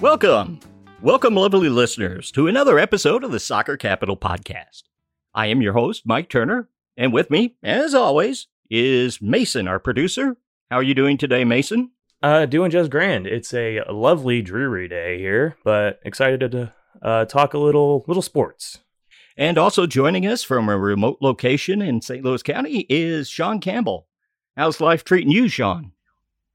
Welcome. Welcome, lovely listeners, to another episode of the Soccer Capital Podcast. I am your host, Mike Turner, and with me, as always, is Mason, our producer. How are you doing today, Mason? Uh, doing just grand. It's a lovely, dreary day here, but excited to uh, talk a little little sports. And also joining us from a remote location in St. Louis County is Sean Campbell. How's life treating you, Sean?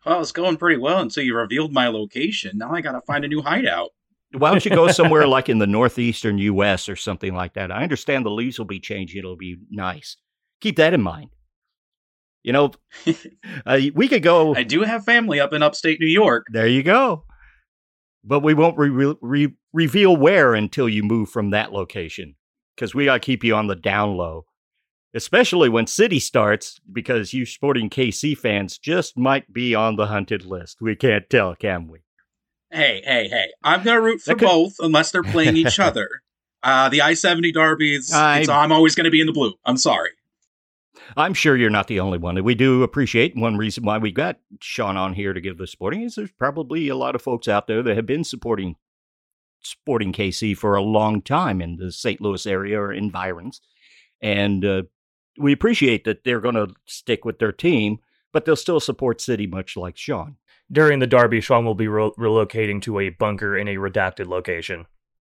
Well, it's going pretty well until you revealed my location. Now I got to find a new hideout. Why don't you go somewhere like in the northeastern U.S. or something like that? I understand the leaves will be changing. It'll be nice. Keep that in mind. You know, uh, we could go. I do have family up in upstate New York. There you go. But we won't re- re- reveal where until you move from that location because we got to keep you on the down low especially when City starts, because you Sporting KC fans just might be on the hunted list. We can't tell, can we? Hey, hey, hey! I'm gonna root for could... both unless they're playing each other. Uh, the I seventy derbies. I... I'm always going to be in the blue. I'm sorry. I'm sure you're not the only one. We do appreciate one reason why we got Sean on here to give the sporting is there's probably a lot of folks out there that have been supporting Sporting KC for a long time in the St. Louis area or environs, and uh, we appreciate that they're going to stick with their team, but they'll still support City, much like Sean. During the derby, Sean will be re- relocating to a bunker in a redacted location.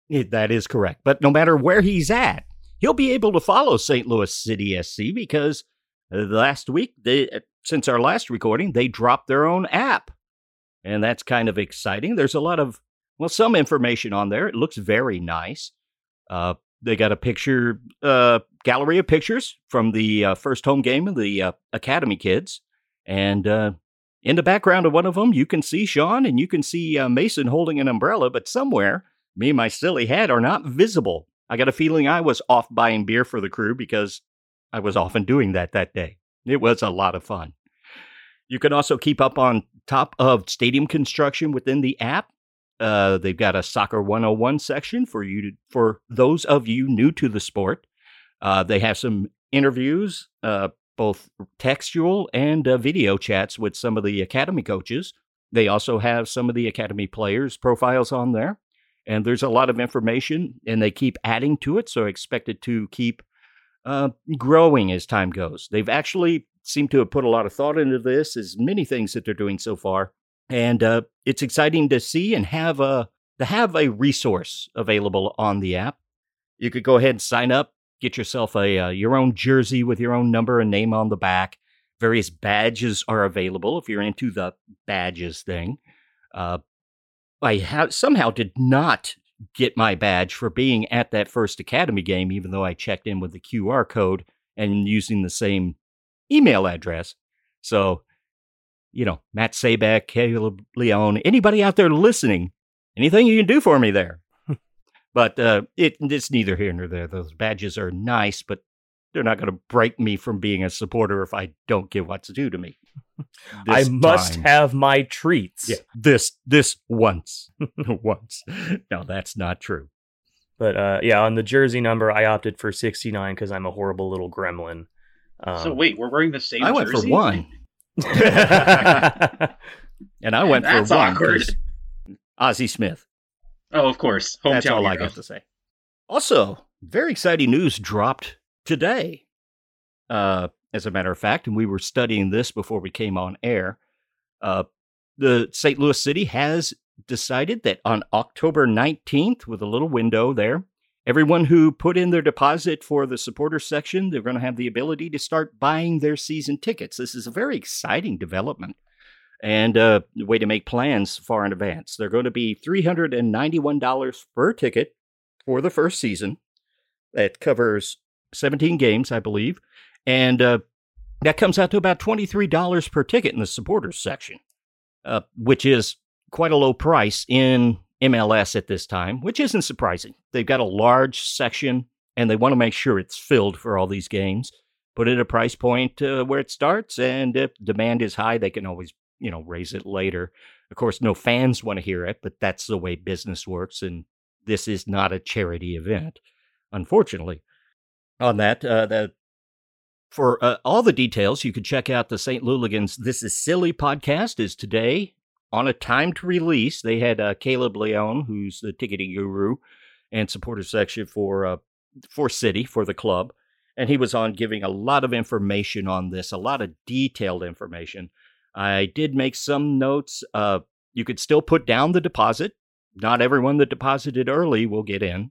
It, that is correct. But no matter where he's at, he'll be able to follow St. Louis City SC because uh, last week, they, uh, since our last recording, they dropped their own app. And that's kind of exciting. There's a lot of, well, some information on there. It looks very nice. Uh, they got a picture uh, gallery of pictures from the uh, first home game of the uh, Academy kids, and uh, in the background of one of them, you can see Sean and you can see uh, Mason holding an umbrella, but somewhere me and my silly head are not visible. I got a feeling I was off buying beer for the crew because I was often doing that that day. It was a lot of fun. You can also keep up on top of stadium construction within the app uh, they've got a soccer 101 section for you to, for those of you new to the sport. Uh, they have some interviews, uh, both textual and uh, video chats with some of the academy coaches. They also have some of the academy players' profiles on there, and there's a lot of information, and they keep adding to it. So expect it to keep uh, growing as time goes. They've actually seemed to have put a lot of thought into this, as many things that they're doing so far and uh, it's exciting to see and have a to have a resource available on the app. You could go ahead and sign up, get yourself a uh, your own jersey with your own number and name on the back. Various badges are available if you're into the badges thing. Uh, I ha- somehow did not get my badge for being at that first Academy game, even though I checked in with the QR code and using the same email address. So you know, Matt Sebek, Caleb Leone, anybody out there listening, anything you can do for me there. But uh, it, it's neither here nor there. Those badges are nice, but they're not going to break me from being a supporter if I don't get what's due to me. I must time. have my treats. Yeah, this this once, once. No, that's not true. But uh, yeah, on the jersey number, I opted for sixty nine because I'm a horrible little gremlin. Um, so wait, we're wearing the same. I went jersey? for one. and I went That's for one. awkward. Ozzie Smith. Oh, of course. Hometown That's all hero. I got to say. Also, very exciting news dropped today. Uh, as a matter of fact, and we were studying this before we came on air. Uh, the St. Louis City has decided that on October 19th, with a little window there, Everyone who put in their deposit for the supporter section, they're going to have the ability to start buying their season tickets. This is a very exciting development and a way to make plans far in advance. They're going to be $391 per ticket for the first season. That covers 17 games, I believe. And uh, that comes out to about $23 per ticket in the supporters section, uh, which is quite a low price in MLS at this time, which isn't surprising. They've got a large section and they want to make sure it's filled for all these games. Put it at a price point uh, where it starts, and if demand is high, they can always, you know, raise it later. Of course, no fans want to hear it, but that's the way business works, and this is not a charity event, unfortunately. On that, uh, that for uh, all the details, you can check out the St. Louligans This Is Silly podcast is today on a timed release. They had uh, Caleb Leon, who's the ticketing guru and supporter section for uh, for City for the club, and he was on giving a lot of information on this, a lot of detailed information. I did make some notes. Uh, you could still put down the deposit. Not everyone that deposited early will get in.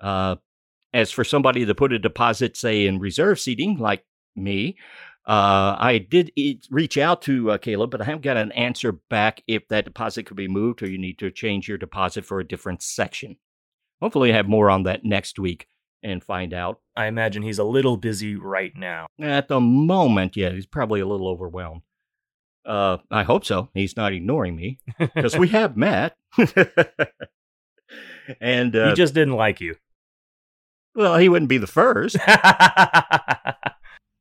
Uh, as for somebody that put a deposit, say in reserve seating, like me, uh, I did reach out to uh, Caleb, but I haven't got an answer back if that deposit could be moved or you need to change your deposit for a different section. Hopefully, I have more on that next week and find out. I imagine he's a little busy right now. At the moment, yeah, he's probably a little overwhelmed. Uh, I hope so. He's not ignoring me because we have met. and uh, he just didn't like you. Well, he wouldn't be the first.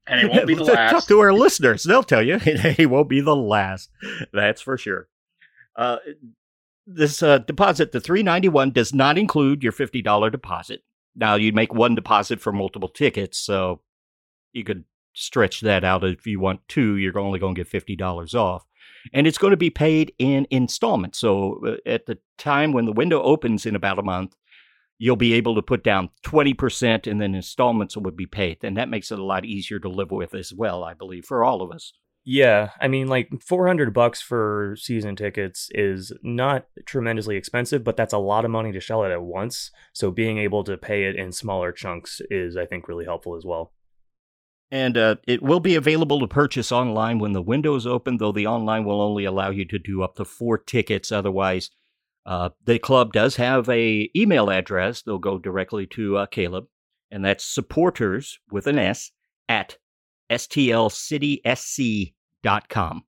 and he won't be the last. Talk to our listeners; they'll tell you he won't be the last. That's for sure. Uh, this uh, deposit, the three ninety one, does not include your fifty dollar deposit. Now you'd make one deposit for multiple tickets, so you could stretch that out if you want to. You're only going to get fifty dollars off, and it's going to be paid in installments. So uh, at the time when the window opens in about a month, you'll be able to put down 20% and then installments would be paid. And that makes it a lot easier to live with as well, I believe, for all of us. Yeah, I mean like 400 bucks for season tickets is not tremendously expensive, but that's a lot of money to shell it at once. So being able to pay it in smaller chunks is I think really helpful as well. And uh, it will be available to purchase online when the window is open, though the online will only allow you to do up to four tickets. Otherwise, uh, the club does have a email address. They'll go directly to uh, Caleb, and that's supporters with an S at stlcitysc.com.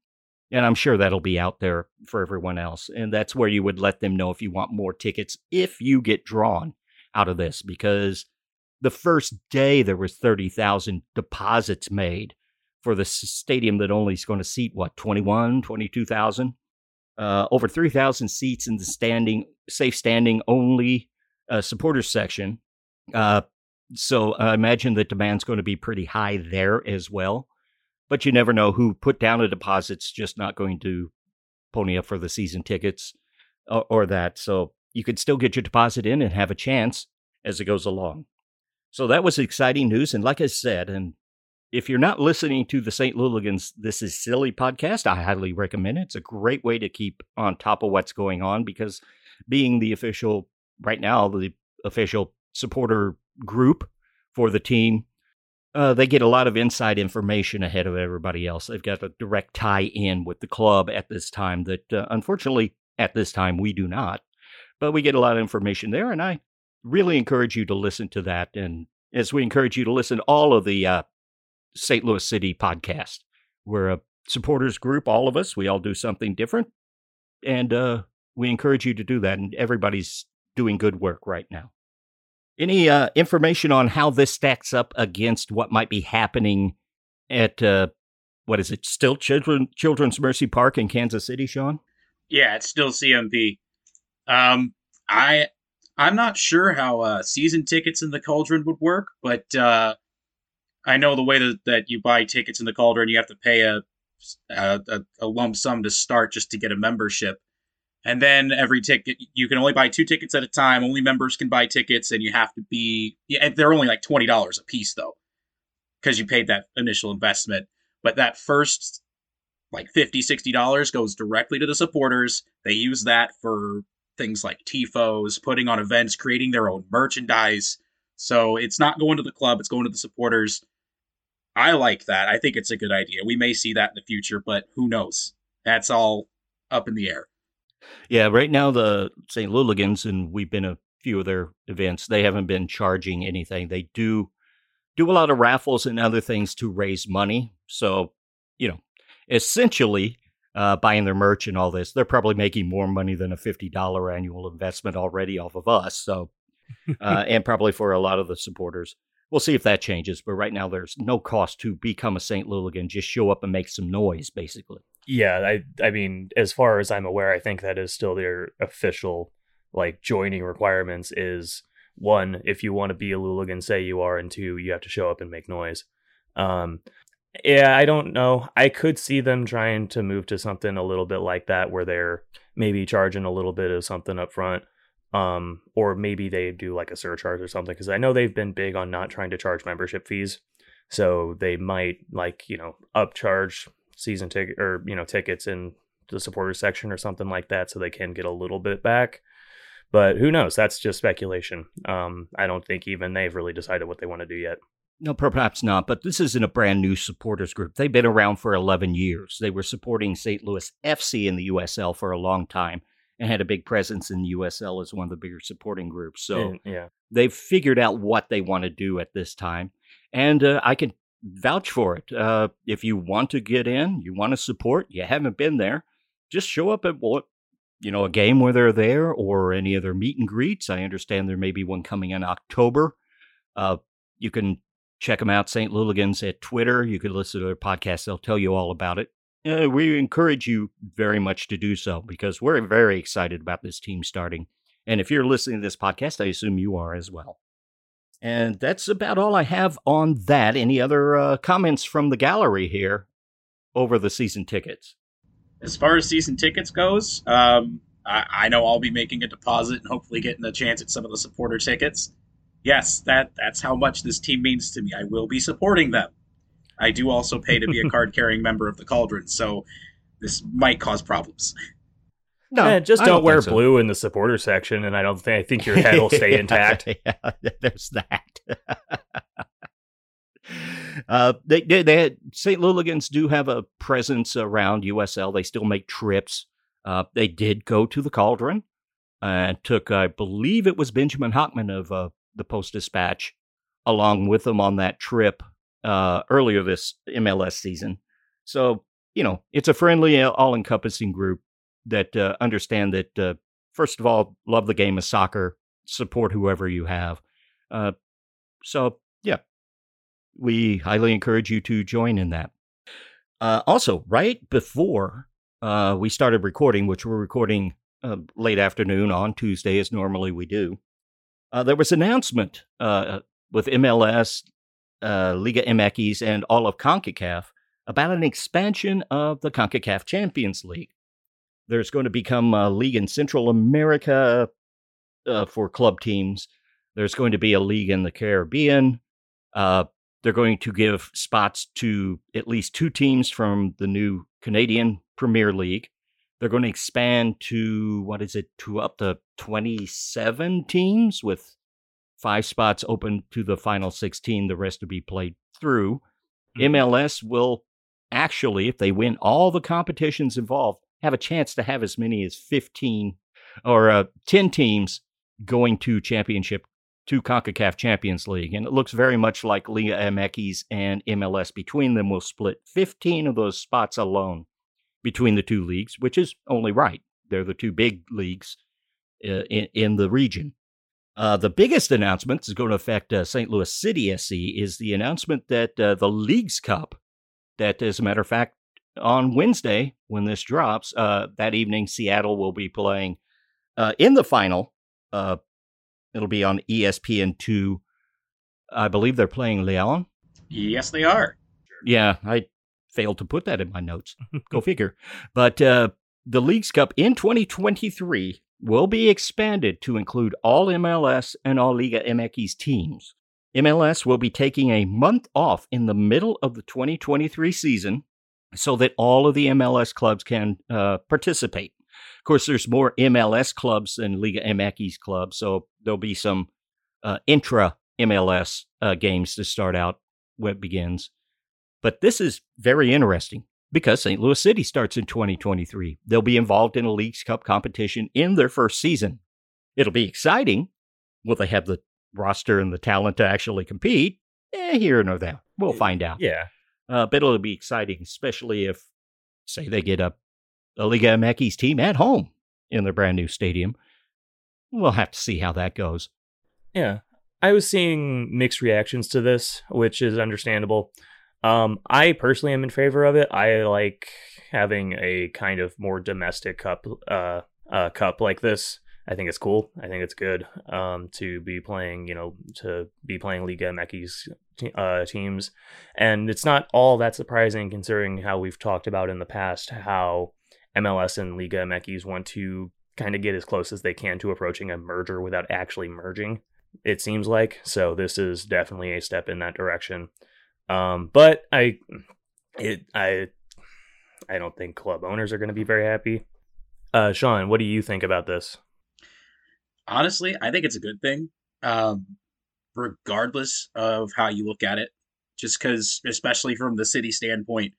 And I'm sure that'll be out there for everyone else. And that's where you would let them know if you want more tickets if you get drawn out of this, because the first day there was 30,000 deposits made for the stadium that only is going to seat what 21 22,000 uh, over 3,000 seats in the standing, safe standing only uh, supporters section. Uh, so I imagine the demand's going to be pretty high there as well. But you never know who put down a deposit's just not going to pony up for the season tickets or, or that. So you could still get your deposit in and have a chance as it goes along. So that was exciting news. And like I said, and if you're not listening to the St. Louligans This Is Silly podcast, I highly recommend it. It's a great way to keep on top of what's going on because being the official, right now, the official supporter group for the team, uh, they get a lot of inside information ahead of everybody else. They've got a direct tie in with the club at this time that, uh, unfortunately, at this time, we do not. But we get a lot of information there, and I really encourage you to listen to that. And as we encourage you to listen to all of the uh, St. Louis City podcast. We're a supporters group, all of us. We all do something different. And uh, we encourage you to do that. And everybody's doing good work right now. Any uh, information on how this stacks up against what might be happening at, uh, what is it, still Children, Children's Mercy Park in Kansas City, Sean? Yeah, it's still CMP. Um, I I'm not sure how uh, season tickets in the Cauldron would work, but uh, I know the way that, that you buy tickets in the Cauldron, you have to pay a, a, a lump sum to start just to get a membership. And then every ticket, you can only buy two tickets at a time. Only members can buy tickets, and you have to be, yeah, they're only like $20 a piece though, because you paid that initial investment. But that first like 50 $60 goes directly to the supporters. They use that for things like TIFOs, putting on events, creating their own merchandise. So it's not going to the club, it's going to the supporters. I like that. I think it's a good idea. We may see that in the future, but who knows? That's all up in the air. Yeah, right now the St. Louligans, and we've been a few of their events, they haven't been charging anything. They do do a lot of raffles and other things to raise money. So, you know, essentially uh, buying their merch and all this, they're probably making more money than a $50 annual investment already off of us. So, uh, and probably for a lot of the supporters we'll see if that changes. But right now, there's no cost to become a St. Louligan. Just show up and make some noise, basically. Yeah, I I mean, as far as I'm aware, I think that is still their official like joining requirements. Is one, if you want to be a Louligan, say you are, and two, you have to show up and make noise. Um, Yeah, I don't know. I could see them trying to move to something a little bit like that where they're maybe charging a little bit of something up front. Um, or maybe they do like a surcharge or something because I know they've been big on not trying to charge membership fees. So they might like, you know, upcharge season ticket or, you know, tickets in the supporters section or something like that so they can get a little bit back. But who knows? That's just speculation. Um, I don't think even they've really decided what they want to do yet. No, perhaps not, but this isn't a brand new supporters group. They've been around for 11 years. They were supporting St. Louis FC in the USL for a long time and had a big presence in the USL as one of the bigger supporting groups. So yeah. they've figured out what they want to do at this time. And uh, I can vouch for it. Uh, if you want to get in, you want to support, you haven't been there, just show up at what, you know, a game where they're there or any other meet and greets. I understand there may be one coming in October. Uh, you can check them out, St. Louligans, at Twitter. You can listen to their podcast, they'll tell you all about it. Uh, we encourage you very much to do so because we're very excited about this team starting. And if you're listening to this podcast, I assume you are as well. And that's about all I have on that. Any other uh, comments from the gallery here over the season tickets? As far as season tickets goes, um, I, I know I'll be making a deposit and hopefully getting a chance at some of the supporter tickets. Yes, that that's how much this team means to me. I will be supporting them. I do also pay to be a card carrying member of the Cauldron, so this might cause problems. No, Eh, just I don't, wear so. blue in the supporter section, and I don't think I think your head will stay intact. yeah, there's that. uh, they, they, they had, St. Louligans do have a presence around USL. They still make trips. Uh, they did go to the Cauldron and took, I believe it was Benjamin Hochman of uh, the Post Dispatch along with them on that trip uh, earlier this MLS season. So, you know, it's a friendly, all encompassing group that uh, understand that, uh, first of all, love the game of soccer, support whoever you have. Uh, so, yeah, we highly encourage you to join in that. Uh, also, right before uh, we started recording, which we're recording uh, late afternoon on Tuesday, as normally we do, uh, there was announcement uh, with MLS, uh, Liga MX, and all of CONCACAF about an expansion of the CONCACAF Champions League. There's going to become a league in Central America uh, for club teams. There's going to be a league in the Caribbean. Uh, they're going to give spots to at least two teams from the new Canadian Premier League. They're going to expand to, what is it, to up to 27 teams with five spots open to the final 16. The rest to be played through. Mhm. MLS will actually, if they win all the competitions involved, have a chance to have as many as 15 or uh, 10 teams going to championship to CONCACAF Champions League. And it looks very much like Liga MX and MLS between them will split 15 of those spots alone between the two leagues, which is only right. They're the two big leagues uh, in, in the region. Uh, the biggest announcement is going to affect uh, St. Louis City SC is the announcement that uh, the Leagues Cup, that as a matter of fact, on Wednesday when this drops, uh, that evening Seattle will be playing uh, in the final. Uh, it'll be on ESPN two. I believe they're playing Leon. Yes, they are. Yeah, I failed to put that in my notes. Go figure. But uh, the Leagues Cup in 2023 will be expanded to include all MLS and all Liga MX teams. MLS will be taking a month off in the middle of the 2023 season so that all of the MLS clubs can uh, participate. Of course, there's more MLS clubs than Liga MX clubs, so there'll be some uh, intra MLS uh, games to start out when it begins. But this is very interesting because St. Louis City starts in 2023. They'll be involved in a Leagues Cup competition in their first season. It'll be exciting. Will they have the roster and the talent to actually compete? Eh, here nor there. We'll find out. Yeah. Uh, but it'll be exciting, especially if, say, they get a, a Liga MX team at home in their brand new stadium. We'll have to see how that goes. Yeah. I was seeing mixed reactions to this, which is understandable. Um, I personally am in favor of it. I like having a kind of more domestic cup, uh, uh, cup like this. I think it's cool. I think it's good um, to be playing, you know, to be playing Liga MX uh, teams. And it's not all that surprising considering how we've talked about in the past how MLS and Liga MX want to kind of get as close as they can to approaching a merger without actually merging, it seems like. So this is definitely a step in that direction. Um, but I, it, I, I don't think club owners are going to be very happy. Uh, Sean, what do you think about this? honestly, I think it's a good thing, um, regardless of how you look at it. Just because, especially from the city standpoint,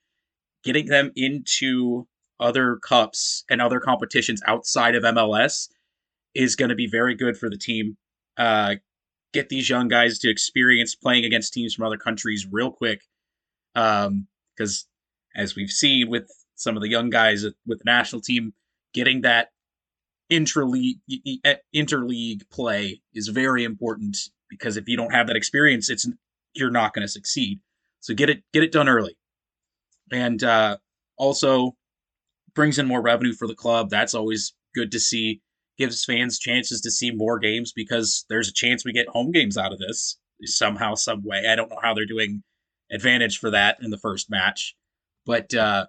getting them into other cups and other competitions outside of MLS is going to be very good for the team. Uh, get these young guys to experience playing against teams from other countries real quick. Because um, as we've seen with some of the young guys with the national team, getting that interleague interleague play is very important because if you don't have that experience, it's you're not going to succeed. So get it get it done early, and uh, also brings in more revenue for the club. That's always good to see. Gives fans chances to see more games because there's a chance we get home games out of this somehow, some way. I don't know how they're doing advantage for that in the first match, but uh,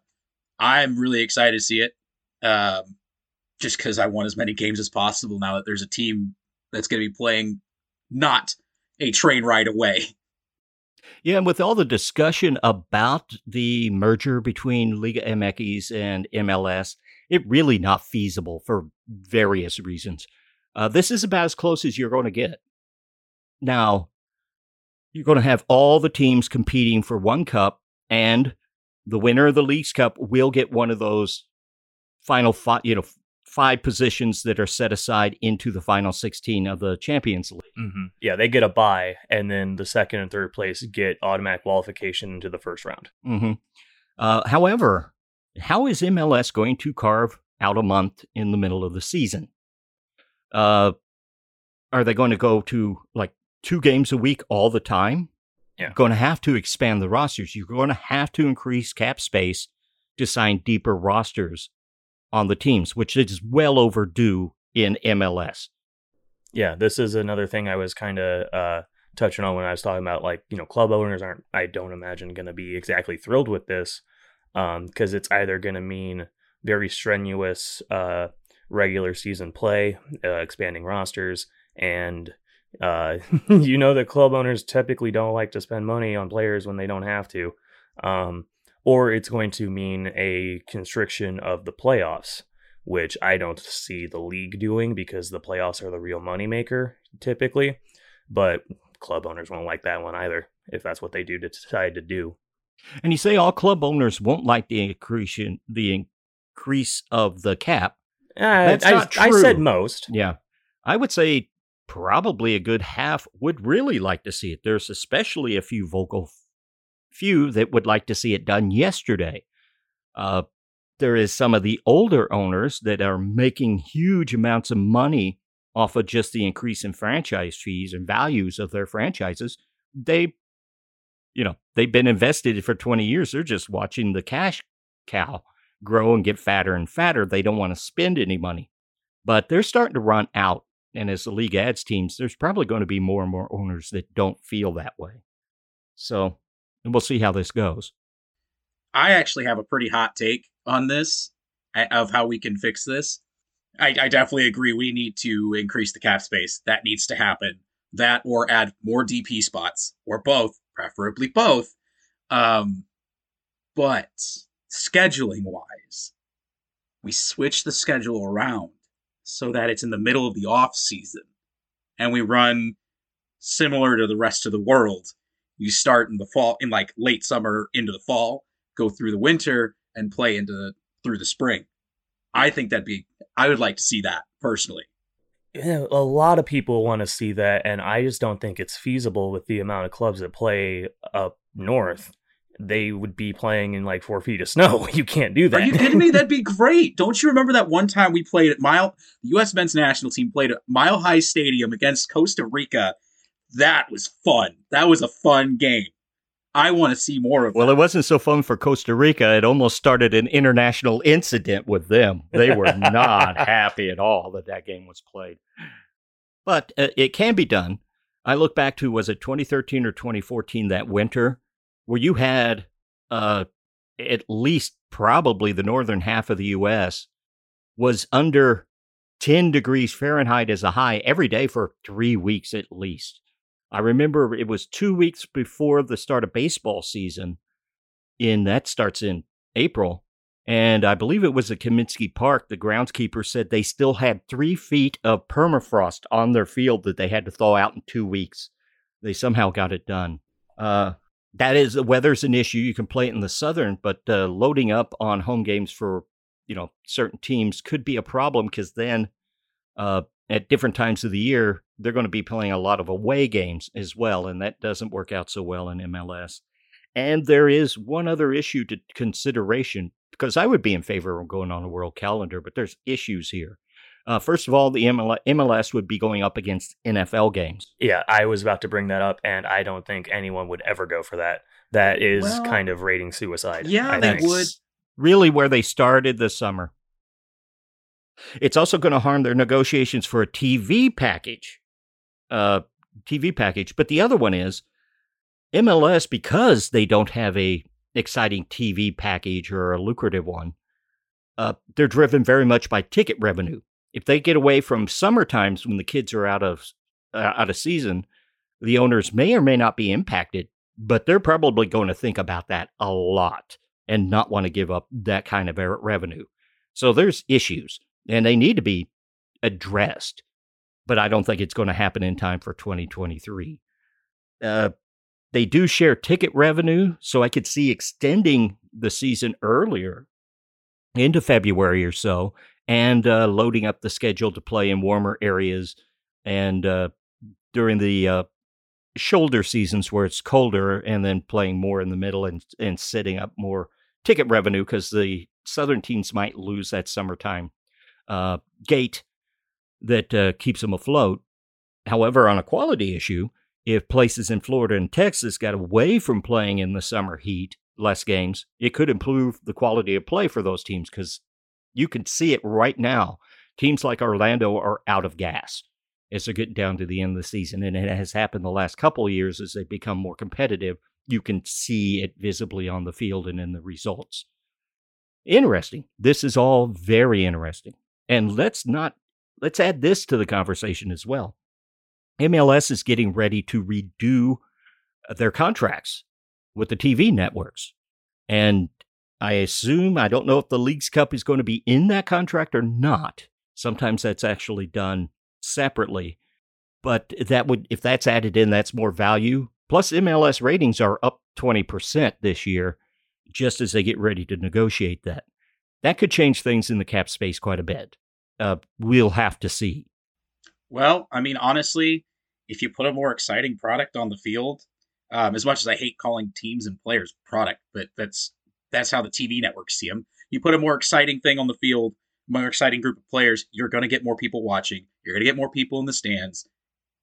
I'm really excited to see it. Um, just because I want as many games as possible now that there's a team that's going to be playing not a train ride away. Yeah, and with all the discussion about the merger between Liga MX and MLS, it really not feasible for various reasons. Uh, this is about as close as you're going to get. Now, you're going to have all the teams competing for one cup, and the winner of the Leagues Cup will get one of those final five, you know, five positions that are set aside into the final 16 of the Champions League. Mm-hmm. Yeah, they get a bye, and then the second and third place get automatic qualification into the first round. Mm-hmm. Uh, however, how is MLS going to carve out a month in the middle of the season? Uh, are they going to go to like two games a week all the time? Yeah. You're going to have to expand the rosters. You're going to have to increase cap space to sign deeper rosters on the teams, which is well overdue in MLS. Yeah, this is another thing I was kind of uh, touching on when I was talking about like you know club owners aren't I don't imagine going to be exactly thrilled with this because um, it's either going to mean very strenuous uh, regular season play, uh, expanding rosters, and uh, you know that club owners typically don't like to spend money on players when they don't have to. Um, or it's going to mean a constriction of the playoffs, which I don't see the league doing because the playoffs are the real moneymaker typically. But club owners won't like that one either if that's what they do to decide to do. And you say all club owners won't like the increase in the increase of the cap. Uh, that's I, not true. I said most. Yeah, I would say probably a good half would really like to see it. There's especially a few vocal few that would like to see it done yesterday. Uh, there is some of the older owners that are making huge amounts of money off of just the increase in franchise fees and values of their franchises. They, you know, they've been invested for 20 years. They're just watching the cash cow grow and get fatter and fatter. They don't want to spend any money, but they're starting to run out. And as the league adds teams, there's probably going to be more and more owners that don't feel that way. So and we'll see how this goes. I actually have a pretty hot take on this of how we can fix this. I, I, definitely agree. We need to increase the cap space. That needs to happen. That or add more DP spots, or both, preferably both. Um, but scheduling wise, we switch the schedule around so that it's in the middle of the off season, and we run similar to the rest of the world. You start in the fall in like late summer into the fall go through the winter and play into the through the spring. I think that'd be i would like to see that personally. Yeah, a lot of people want to see that and i just don't think it's feasible with the amount of clubs that play up north they would be playing in like four feet of snow. You can't do that. Are you kidding me? That'd be great. Don't you remember that one time we played at Mile, the U.S. men's national team played at Mile High Stadium against Costa Rica that was fun. That was a fun game. I want to see more of. Well, it wasn't so fun for Costa Rica. It almost started an international incident with them. They were not happy at all that that game was played. But uh, it can be done. I look back to was it 2013 or 2014 that winter where you had uh, at least probably the northern half of the U.S. was under 10 degrees Fahrenheit as a high every day for three weeks at least. I remember it was two weeks before the start of baseball season. and that starts in April, and I believe it was at Comiskey Park. The groundskeeper said they still had three feet of permafrost on their field that they had to thaw out in two weeks. They somehow got it done. Uh, that is, the weather's an issue. You can play it in the southern, but uh, loading up on home games for you know certain teams could be a problem because then uh, at different times of the year they're going to be playing a lot of away games as well, and that doesn't work out so well in MLS. And there is one other issue to consideration because I would be in favor of going on a world calendar, but there's issues here. Uh, first of all, the MLS would be going up against NFL games. Yeah, I was about to bring that up, and I don't think anyone would ever go for that. That is well, kind of rating suicide. Yeah, I they think. would really where they started this summer. It's also going to harm their negotiations for a TV package. Uh, TV package. But the other one is MLS, because they don't have a exciting TV package or a lucrative one, uh, they're driven very much by ticket revenue. If they get away from summer times when the kids are out of uh, out of season, the owners may or may not be impacted, but they're probably going to think about that a lot and not want to give up that kind of revenue. So there's issues and they need to be addressed. But I don't think it's going to happen in time for 2023. Uh, they do share ticket revenue, so I could see extending the season earlier into February or so and uh, loading up the schedule to play in warmer areas and uh, during the uh, shoulder seasons where it's colder and then playing more in the middle and, and setting up more ticket revenue because the southern teams might lose that summertime uh, gate that uh, keeps them afloat. However, on a quality issue, if places in Florida and Texas got away from playing in the summer heat, less games, it could improve the quality of play for those teams because you can see it right now. Teams like Orlando are out of gas as they're getting down to the end of the season, and it has happened the last couple of years as they become more competitive. You can see it visibly on the field and in the results. Interesting. This is all very interesting. And let's not let's add this to the conversation as well. MLS is getting ready to redo uh, their contracts with the TV networks. And I assume, I don't know if the Leagues Cup is going to be in that contract or not. Sometimes that's actually done separately. But that would, if that's added in, that's more value. Plus, MLS ratings are up 20% this year, just as they get ready to negotiate that. That could change things in the cap space quite a bit. Uh, we'll have to see. Well, I mean, honestly, if you put a more exciting product on the field, um, as much as I hate calling teams and players product, but that's that's how the TV networks see them. You put a more exciting thing on the field, more exciting group of players, you're going to get more people watching. You're going to get more people in the stands,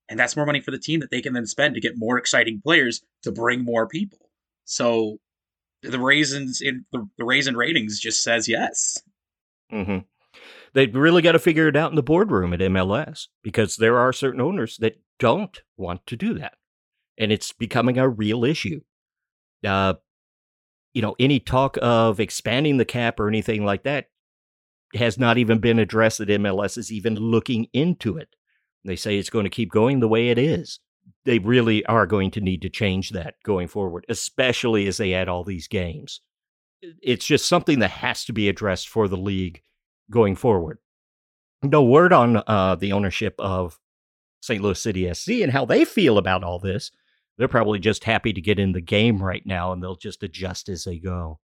and that's more money for the team that they can then spend to get more exciting players to bring more people. So the raisins in the, the raisin ratings just says yes. Mm-hmm. They've really got to figure it out in the boardroom at MLS because there are certain owners that don't want to do that. And it's becoming a real issue. Uh, you know, any talk of expanding the cap or anything like that has not even been addressed that MLS is even looking into it. They say it's going to keep going the way it is. They really are going to need to change that going forward, especially as they add all these games. It's just something that has to be addressed for the league going forward. No word on uh, the ownership of St. Louis City SC and how they feel about all this. They're probably just happy to get in the game right now and they'll just adjust as they go.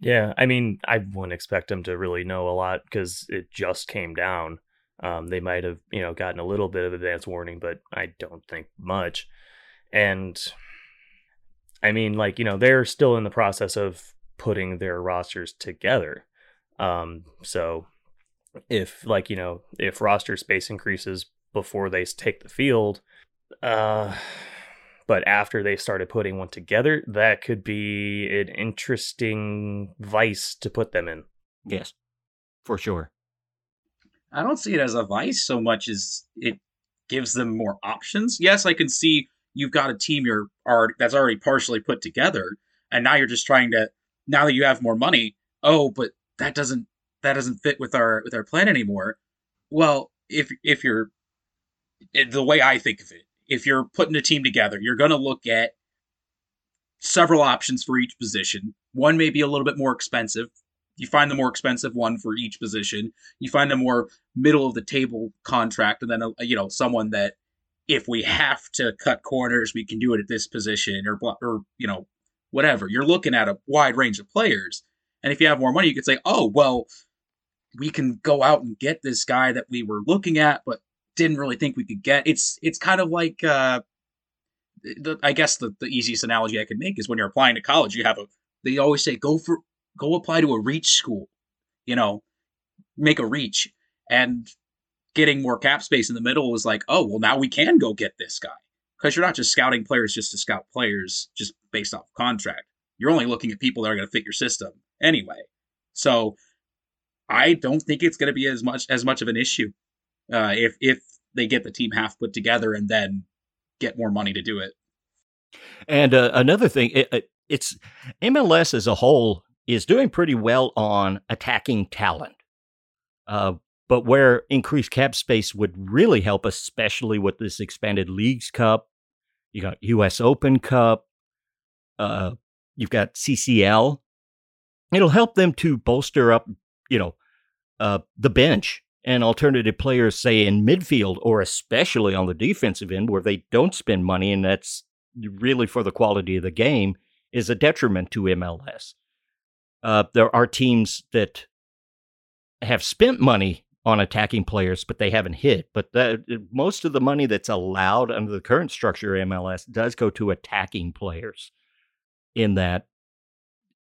Yeah, I mean, I wouldn't expect them to really know a lot because it just came down. Um, they might have, you know, gotten a little bit of advance warning, but I don't think much. And I mean, like, you know, they're still in the process of putting their rosters together. Um, so if like, you know, if roster space increases before they take the field, uh But after they started putting one together, that could be an interesting vice to put them in. Yes, for sure. I don't see it as a vice so much as it gives them more options. Yes, I can see you've got a team you're already, that's already partially put together, and now you're just trying to now that you have more money. Oh, but that doesn't that doesn't fit with our with our plan anymore. Well, if if you're the way I think of it, if you're putting a team together, you're going to look at several options for each position. One may be a little bit more expensive. You find the more expensive one for each position. You find a more middle of the table contract, and then a, you know someone that if we have to cut corners, we can do it at this position, or or you know whatever. You're looking at a wide range of players, and if you have more money, you could say, oh well, we can go out and get this guy that we were looking at, but didn't really think we could get. It's it's kind of like uh, the, I guess the, the easiest analogy I can make is when you're applying to college, you have a they always say go for go apply to a reach school, you know, make a reach and getting more cap space in the middle was like, oh well, now we can go get this guy because you're not just scouting players just to scout players just based off contract. You're only looking at people that are going to fit your system anyway. So I don't think it's going to be as much as much of an issue uh, if if they get the team half put together and then get more money to do it. And uh, another thing, it, it's MLS as a whole is doing pretty well on attacking talent. Uh, but where increased cap space would really help, especially with this expanded Leagues Cup, you got U.S. Open Cup, uh, you've got CCL. It'll help them to bolster up, you know, uh, the bench and alternative players, say in midfield or especially on the defensive end, where they don't spend money, and that's really for the quality of the game, is a detriment to MLS. Uh, there are teams that have spent money on attacking players, but they haven't hit. But most of the money that's allowed under the current structure of MLS does go to attacking players. In that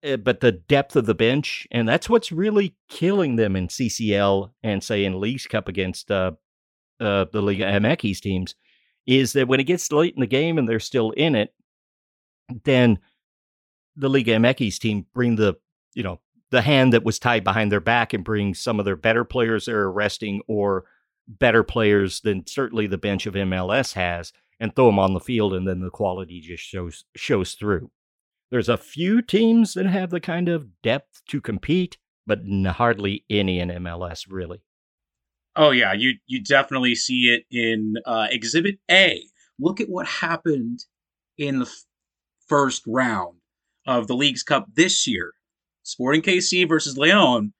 but the depth of the bench, and that's what's really killing them in CCL and say in Leagues Cup against uh, uh, the Liga MX teams, is that when it gets late in the game and they're still in it, then the Liga MX team bring the you know the hand that was tied behind their back and bring some of their better players they're arresting or better players than certainly the bench of MLS has and throw them on the field and then the quality just shows shows through. There's a few teams that have the kind of depth to compete, but hardly any in MLS, really. Oh yeah, you you definitely see it in uh, Exhibit A. Look at what happened in the f- first round of the Leagues Cup this year: Sporting KC versus Leon,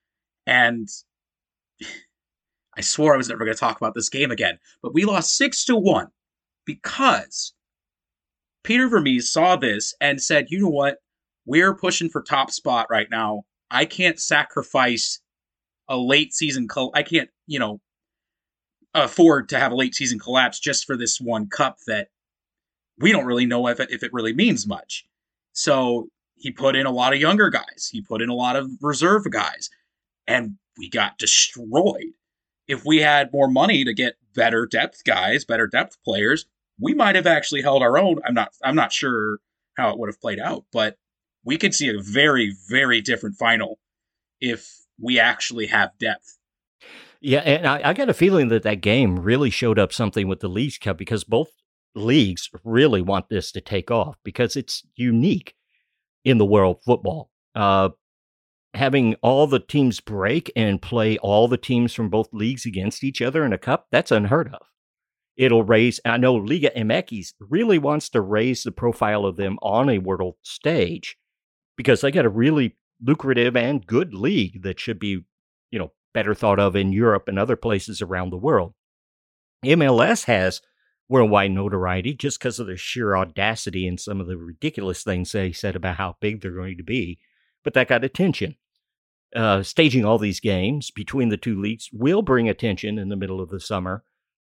and I swore I was never going to talk about this game again, but we lost six to one because Peter Vermes saw this and said, you know what? We're pushing for top spot right now. I can't sacrifice a late season. Col- I can't, you know, afford to have a late season collapse just for this one cup that we don't really know if it, if it really means much. So he put in a lot of younger guys. He put in a lot of reserve guys, and we got destroyed. If we had more money to get better depth guys, better depth players, we might have actually held our own. I'm not I'm not sure how it would have played out, but we could see a very very different final if we actually have depth. Yeah, and I, I got a feeling that that game really showed up something with the Leagues Cup because both leagues really want this to take off because it's unique in the world football. Uh, having all the teams break and play all the teams from both leagues against each other in a cup, that's unheard of it'll raise. I know Liga MX really wants to raise the profile of them on a world stage because they got a really lucrative and good league that should be, you know, better thought of in Europe and other places around the world. MLS has worldwide notoriety just because of their sheer audacity and some of the ridiculous things they said about how big they're going to be. But that got attention. Uh, staging all these games between the two leagues will bring attention in the middle of the summer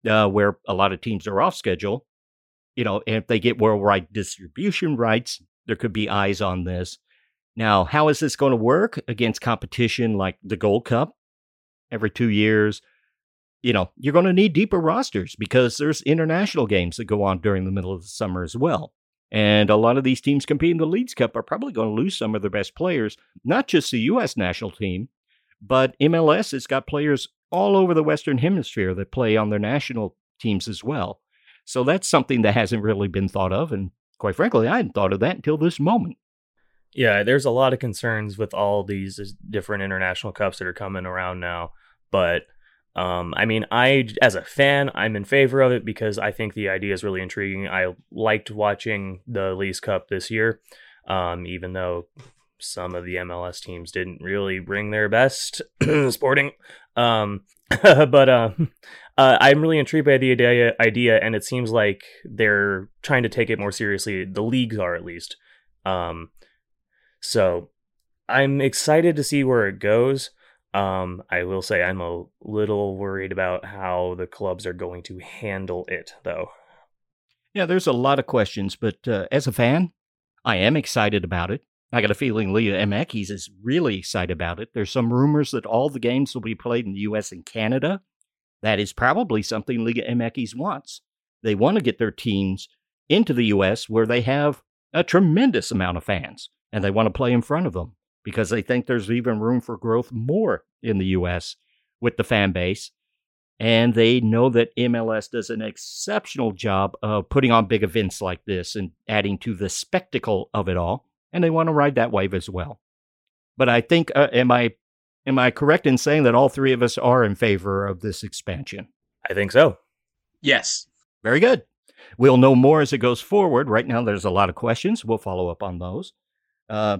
uh, where a lot of teams are off schedule. You know, and if they get worldwide distribution rights, there could be eyes on this. Now, how is this going to work against competition like the Gold Cup every two years? You know, you're going to need deeper rosters because there's international games that go on during the middle of the summer as well. And a lot of these teams competing in the Leagues Cup are probably going to lose some of their best players, not just the U.S. national team, but MLS has got players all over the Western Hemisphere that play on their national teams as well. So that's something that hasn't really been thought of. And quite frankly, I hadn't thought of that until this moment. Yeah, there's a lot of concerns with all these different international cups that are coming around now. But um, I mean, I, as a fan, I'm in favor of it because I think the idea is really intriguing. I liked watching the Leagues Cup this year, um, even though some of the MLS teams didn't really bring their best sporting. Um, but uh, uh, I'm really intrigued by the idea, idea, and it seems like they're trying to take it more seriously. The leagues are at least. Um, so I'm excited to see where it goes. Um, I will say I'm a little worried about how the clubs are going to handle it, though. Yeah, there's a lot of questions, but uh, as a fan, I am excited about it. I got a feeling Liga MX is really excited about it. There's some rumors that all the games will be played in the U.S. and Canada. That is probably something Liga MX wants. They want to get their teams into the U.S. where they have a tremendous amount of fans, and they want to play in front of them because they think there's even room for growth more in the US with the fan base. And they know that MLS does an exceptional job of putting on big events like this and adding to the spectacle of it all. And they want to ride that wave as well. But I think, uh, am I am I correct in saying that all three of us are in favor of this expansion? I think so. Yes. Very good. We'll know more as it goes forward. Right now, there's a lot of questions. We'll follow up on those. Uh,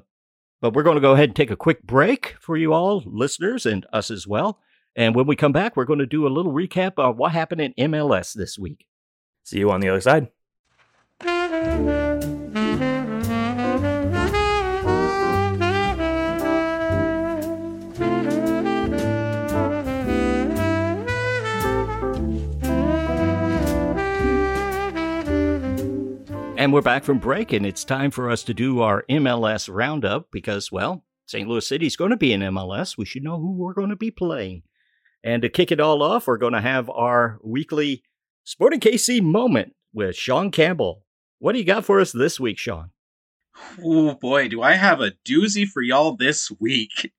but we're going to go ahead and take a quick break for you all, listeners, and us as well. And when we come back, we're going to do a little recap of what happened in MLS this week. See you on the other side. And we're back from break, and it's time for us to do our MLS roundup because, well, St. Louis City is going to be in MLS. We should know who we're going to be playing. And to kick it all off, we're going to have our weekly Sporting KC moment with Sean Campbell. What do you got for us this week, Sean? Oh boy, do I have a doozy for y'all this week.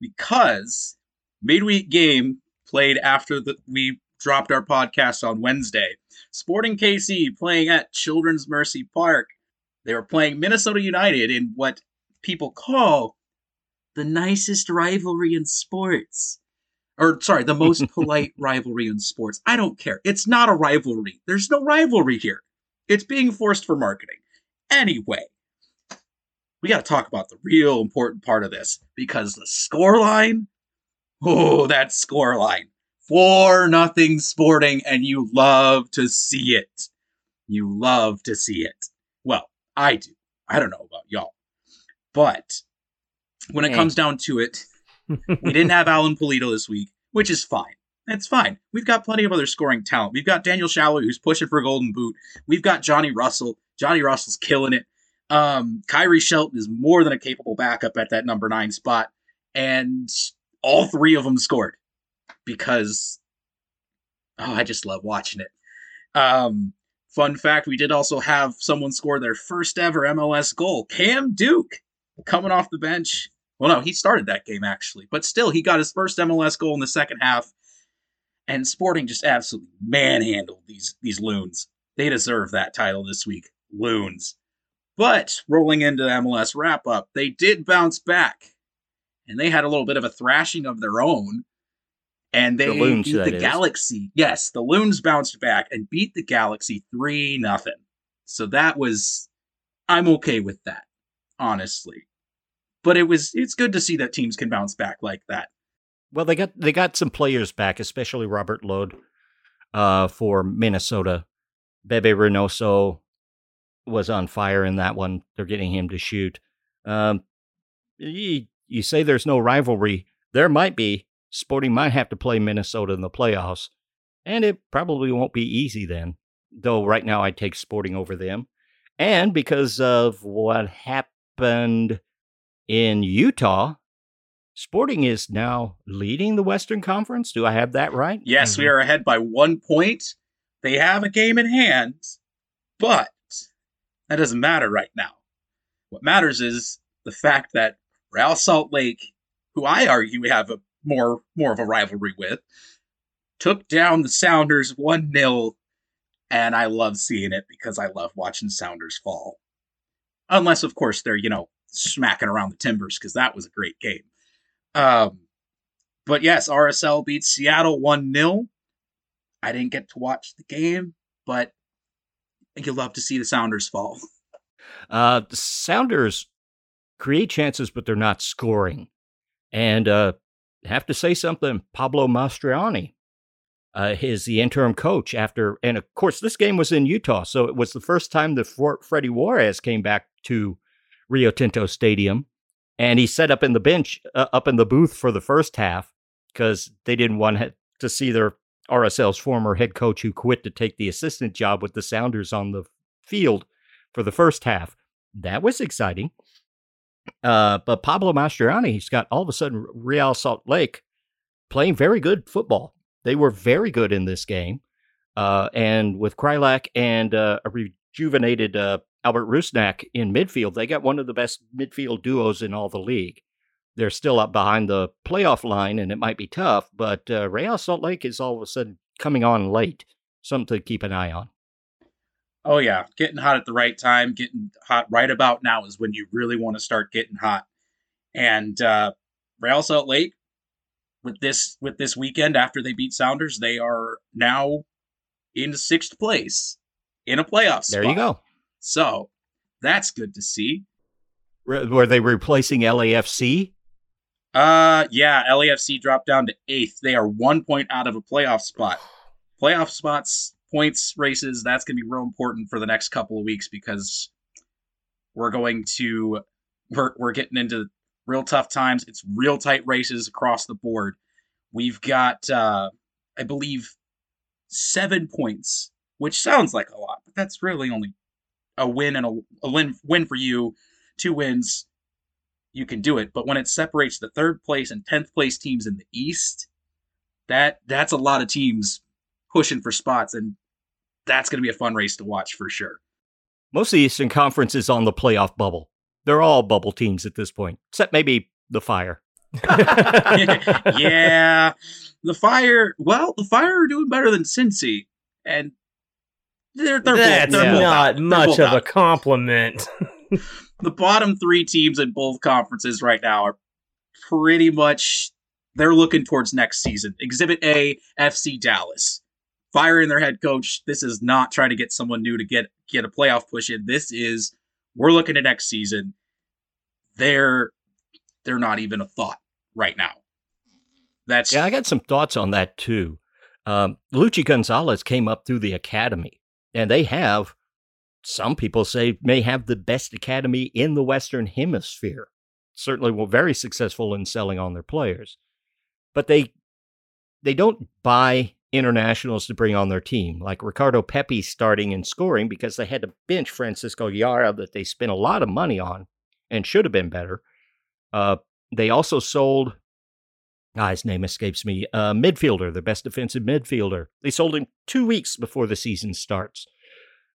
Because midweek game played after the, we dropped our podcast on Wednesday. Sporting KC playing at Children's Mercy Park. They were playing Minnesota United in what people call the nicest rivalry in sports. Or, sorry, the most polite rivalry in sports. I don't care. It's not a rivalry. There's no rivalry here. It's being forced for marketing. Anyway, we got to talk about the real important part of this because the scoreline. Oh, that scoreline. 4 nothing sporting, and you love to see it. You love to see it. Well, I do. I don't know about y'all. But when it comes down to it, we didn't have Alan Pulido this week, which is fine. That's fine. We've got plenty of other scoring talent. We've got Daniel Salloi, who's pushing for Golden Boot. We've got Johnny Russell. Johnny Russell's killing it. Um, Khiry Shelton is more than a capable backup at that number nine spot. And all three of them scored because oh, I just love watching it. Um, fun fact: we did also have someone score their first ever MLS goal. Cam Duke coming off the bench. Well, no, he started that game actually, but still, he got his first MLS goal in the second half. And Sporting just absolutely manhandled these these loons. They deserve that title this week, loons. But rolling into the MLS wrap up, they did bounce back, and they had a little bit of a thrashing of their own and they the loons, beat the is. Galaxy. Yes, the Loons bounced back and beat the Galaxy three nothing. So that was, I'm okay with that, honestly. But it was, it's good to see that teams can bounce back like that. Well, they got they got some players back, especially Robert Lod, uh, for Minnesota. Bebe Reynoso was on fire in that one. They're getting him to shoot. Um, you, you say there's no rivalry. There might be, Sporting might have to play Minnesota in the playoffs, and it probably won't be easy then. Though right now I take Sporting over them. And because of what happened in Utah, Sporting is now leading the Western Conference. Do I have that right? Yes, mm-hmm. we are ahead by one point. They have a game in hand, but That doesn't matter right now. What matters is the fact that Real Salt Lake, who I argue we have a more more of a rivalry with, took down the Sounders 1 0. And I love seeing it because I love watching Sounders fall. Unless, of course, they're, you know, smacking around the timbers because that was a great game. Um, but yes, RSL beats Seattle 1 0. I didn't get to watch the game, but you love to see the Sounders fall. Uh, the Sounders create chances, but they're not scoring. And uh, have to say something, Pablo Mastroeni uh, is the interim coach after, and of course, this game was in Utah, so it was the first time that Freddy Juarez came back to Rio Tinto Stadium, and he set up in the bench, uh, up in the booth for the first half because they didn't want to see their RSL's former head coach who quit to take the assistant job with the Sounders on the field for the first half. That was exciting. Uh, but Pablo Mastroeni, he's got all of a sudden Real Salt Lake playing very good football. They were very good in this game. Uh, and with Kreilach and uh, a rejuvenated uh, Albert Rusnak in midfield, they got one of the best midfield duos in all the league. They're still up behind the playoff line, and it might be tough, but uh, Real Salt Lake is all of a sudden coming on late. Something to keep an eye on. Oh yeah, getting hot at the right time, getting hot right about now is when you really want to start getting hot. And uh, Real Salt Lake, with this with this weekend after they beat Sounders, they are now in sixth place in a playoff spot. There you go. So that's good to see. Were they replacing LAFC? Uh, yeah, LAFC dropped down to eighth. They are one point out of a playoff spot. Playoff spots, points races, that's going to be real important for the next couple of weeks because we're going to we're we're getting into real tough times. It's real tight races across the board. We've got uh I believe 7 points, which sounds like a lot, but that's really only a win and a, a win win for you, two wins, you can do it. But when it separates the third place and tenth place teams in the East, that that's a lot of teams pushing for spots, and that's going to be a fun race to watch for sure. Most of the Eastern Conference is on the playoff bubble. They're all bubble teams at this point, except maybe the Fire. yeah, the Fire. Well, the Fire are doing better than Cincy, and they're, they're That's both, they're not both much they're of both a compliment. the bottom three teams in both conferences right now are pretty much they're looking towards next season. Exhibit A, FC Dallas. Firing their head coach. This is not trying to get someone new to get get a playoff push in. This is we're looking at next season. They're they're not even a thought right now. That's yeah. I got some thoughts on that too. Um, Luchi Gonzalez came up through the academy, and they have some people say may have the best academy in the Western Hemisphere. Certainly, were very successful in selling on their players, but they they don't buy internationals to bring on their team, like Ricardo Pepi starting and scoring because they had to bench Francisco Yara that they spent a lot of money on and should have been better. Uh, they also sold, ah, name escapes me, uh, midfielder, the best defensive midfielder. They sold him two weeks before the season starts.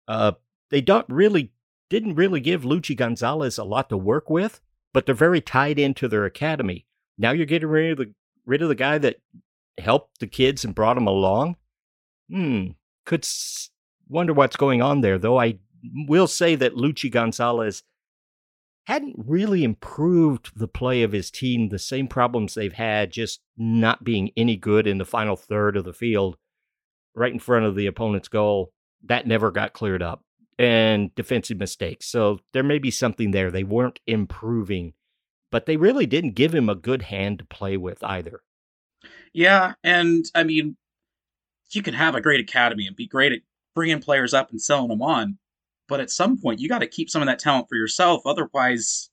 Uh, they don't really didn't really give Luchi Gonzalez a lot to work with, but they're very tied into their academy. Now you're getting rid of the rid of the guy that helped the kids and brought them along. Hmm, could s- wonder what's going on there. Though I will say that Luchi Gonzalez hadn't really improved the play of his team. The same problems they've had, just not being any good in the final third of the field, right in front of the opponent's goal. That never got cleared up and defensive mistakes. So there may be something there. They weren't improving, but they really didn't give him a good hand to play with either. Yeah, and I mean, you can have a great academy and be great at bringing players up and selling them on, but at some point you got to keep some of that talent for yourself. Otherwise,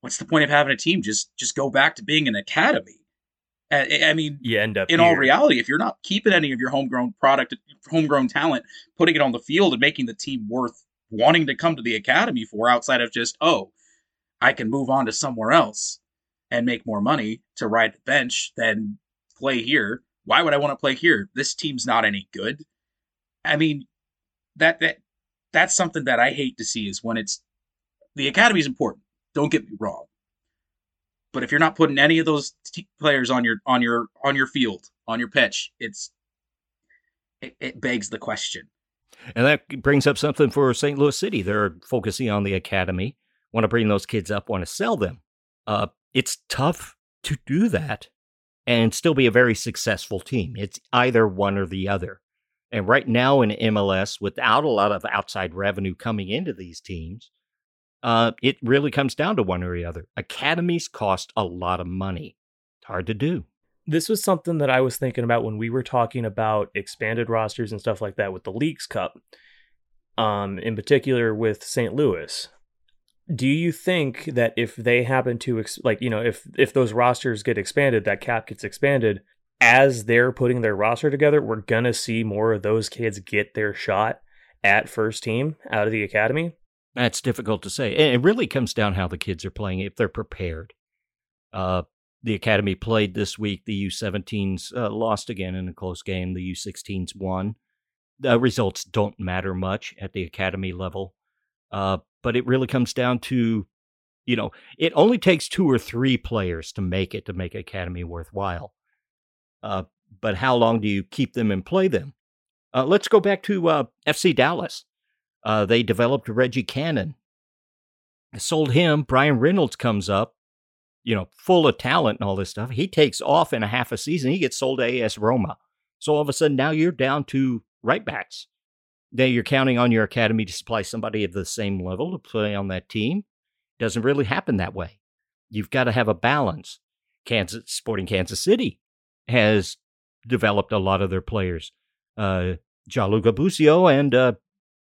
what's the point of having a team? Just just go back to being an academy. I, I mean, you end up in here. all reality, if you're not keeping any of your homegrown product, homegrown talent, putting it on the field and making the team worth wanting to come to the academy for, outside of just oh, I can move on to somewhere else and make more money to ride the bench than play here. Why would I want to play here? This team's not any good. I mean, that that that's something that I hate to see is when it's the academy is important. Don't get me wrong, but if you're not putting any of those t- players on your on your on your field on your pitch, it's it, it begs the question. And that brings up something for St. Louis City. They're focusing on the academy, want to bring those kids up, want to sell them. Uh, it's tough to do that and still be a very successful team. It's either one or the other. And right now in MLS, without a lot of outside revenue coming into these teams, uh, it really comes down to one or the other. Academies cost a lot of money. It's hard to do. This was something that I was thinking about when we were talking about expanded rosters and stuff like that with the Leagues Cup, um, in particular with St. Louis. Do you think that if they happen to ex- like you know if if those rosters get expanded, that cap gets expanded, as they're putting their roster together, we're gonna see more of those kids get their shot at first team out of the academy? That's difficult to say. It really comes down how the kids are playing, if they're prepared. Uh, the academy played this week. The U17s uh, lost again in a close game. The U16s won. The results don't matter much at the academy level, uh, but it really comes down to, you know, it only takes two or three players to make it to make academy worthwhile. Uh, but how long do you keep them and play them? Uh, let's go back to uh, FC Dallas. Uh, they developed Reggie Cannon. Sold him. Bryan Reynolds comes up, you know, full of talent and all this stuff. He takes off in a half a season. He gets sold to AS Roma. So all of a sudden now you're down to right backs. Now you're counting on your academy to supply somebody of the same level to play on that team. Doesn't really happen that way. You've got to have a balance. Kansas Sporting Kansas City has developed a lot of their players. Uh, Gianluca Busio and uh,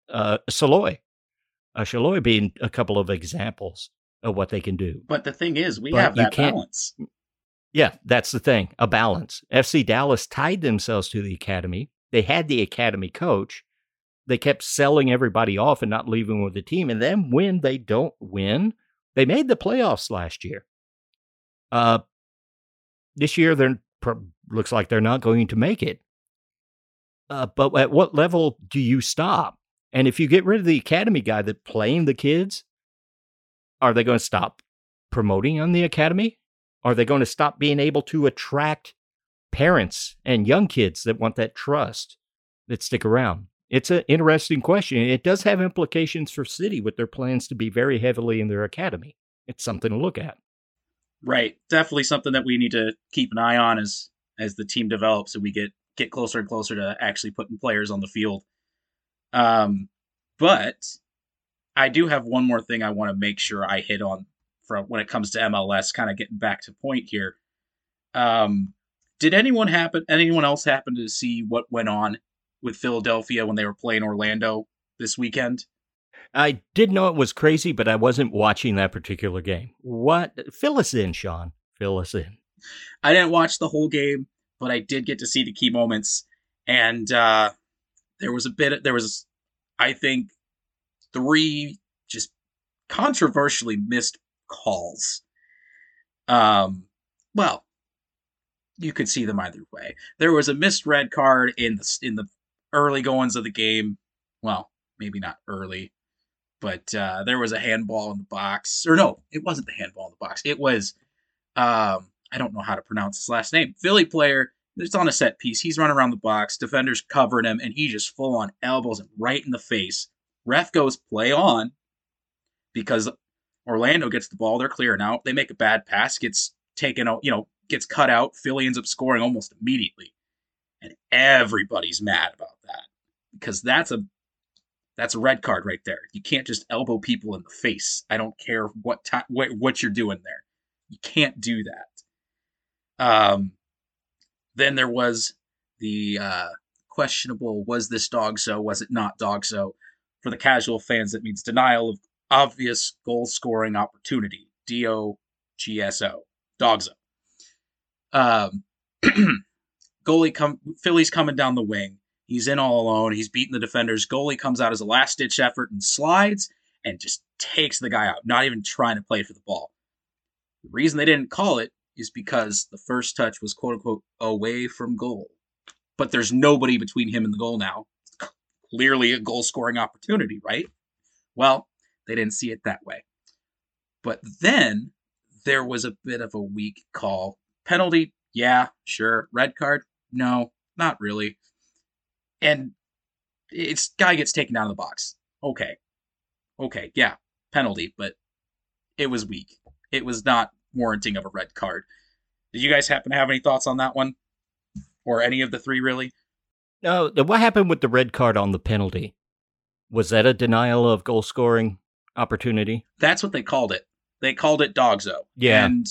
uh, Salloi. Uh, Salloi being a couple of examples of what they can do. But the thing is, we but have that balance. Yeah, that's the thing a balance. FC Dallas tied themselves to the academy. They had the academy coach. They kept selling everybody off and not leaving with the team. And then when they don't win, they made the playoffs last year. Uh, this year, they're looks like they're not going to make it. Uh, but at what level do you stop? And if you get rid of the academy guy that playing the kids, are they going to stop promoting on the academy? Are they going to stop being able to attract parents and young kids that want that trust that stick around? It's an interesting question. It does have implications for City with their plans to be very heavily in their academy. It's something to look at. Right. Definitely something that we need to keep an eye on as as the team develops and we get get closer and closer to actually putting players on the field. Um, but I do have one more thing I want to make sure I hit on from when it comes to MLS. Kind of getting back to point here. Um, did anyone happen? Anyone else happen to see what went on with Philadelphia when they were playing Orlando this weekend? I did know it was crazy, but I wasn't watching that particular game. What? Fill us in, Sean. Fill us in. I didn't watch the whole game, but I did get to see the key moments. And uh, there was a bit there was i think three just controversially missed calls um well you could see them either way there was a missed red card in the in the early goings of the game well maybe not early but uh there was a handball in the box or no it wasn't the handball in the box it was um i don't know how to pronounce his last name philly player it's on a set piece. He's running around the box. Defenders covering him, and he just full on elbows him right in the face. Ref goes play on because Orlando gets the ball. They're clearing out. They make a bad pass, gets taken out, you know, gets cut out. Philly ends up scoring almost immediately. And everybody's mad about that because that's a that's a red card right there. You can't just elbow people in the face. I don't care what time what, what you're doing there. You can't do that. Um then there was the uh, questionable was this DOGSO? was it not DOGSO? For the casual fans, that means denial of obvious goal scoring opportunity. D O G S O. DOGSO. Um, goalie come Philly's coming down the wing. He's in all alone. He's beating the defenders. Goalie comes out as a last ditch effort and slides and just takes the guy out, not even trying to play for the ball. The reason they didn't call it is because the first touch was quote unquote away from goal. But there's nobody between him and the goal now. clearly a goal scoring opportunity, right? Well, they didn't see it that way. But then there was a bit of a weak call. Penalty, yeah, sure. Red card, no, not really. And it's guy gets taken out of the box. Okay. Okay, yeah, penalty, but it was weak. It was not warranting of a red card. Did you guys happen to have any thoughts on that one? Or any of the three, really? No, what happened with the red card on the penalty? Was that a denial of goal scoring opportunity? That's what they called it. They called it DOGSO. Yeah. And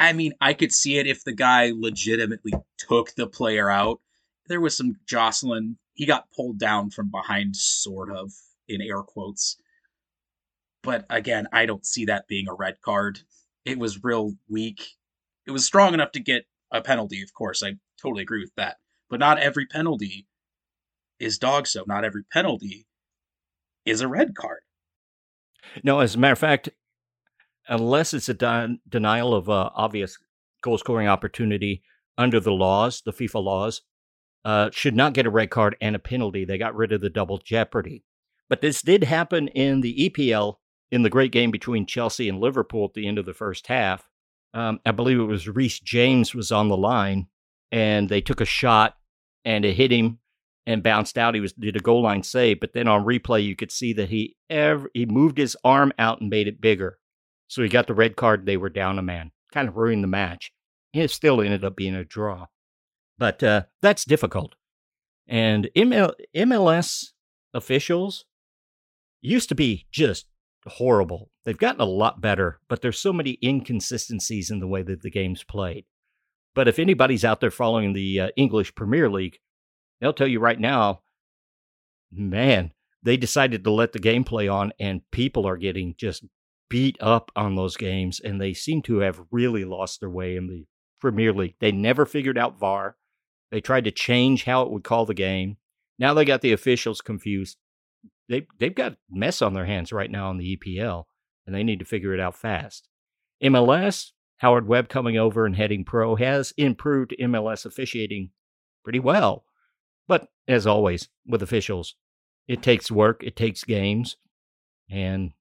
I mean, I could see it if the guy legitimately took the player out. There was some jostling. He got pulled down from behind, sort of, in air quotes. But again, I don't see that being a red card. It was real weak. It was strong enough to get a penalty, of course. I totally agree with that. But not every penalty is DOGSO. Not every penalty is a red card. No, as a matter of fact, unless it's a de- denial of uh, obvious goal scoring opportunity under the laws, the FIFA laws, uh, should not get a red card and a penalty. They got rid of the double jeopardy. But this did happen in the EPL in the great game between Chelsea and Liverpool at the end of the first half. Um, I believe it was Reece James was on the line, and they took a shot, and it hit him and bounced out. He was did a goal line save, but then on replay you could see that he ever, he moved his arm out and made it bigger, so he got the red card. They were down a man, kind of ruined the match. It still ended up being a draw, but uh, that's difficult. And ML, MLS officials used to be just horrible. They've gotten a lot better, but there's so many inconsistencies in the way that the game's played. But if anybody's out there following the uh, English Premier League, they'll tell you right now, man, they decided to let the game play on, and people are getting just beat up on those games, and they seem to have really lost their way in the Premier League. They never figured out VAR. They tried to change how it would call the game. Now they got the officials confused they they've got mess on their hands right now in the EPL, and they need to figure it out fast. MLS, Howard Webb coming over and heading PRO has improved MLS officiating pretty well. But as always with officials, it takes work, it takes games, and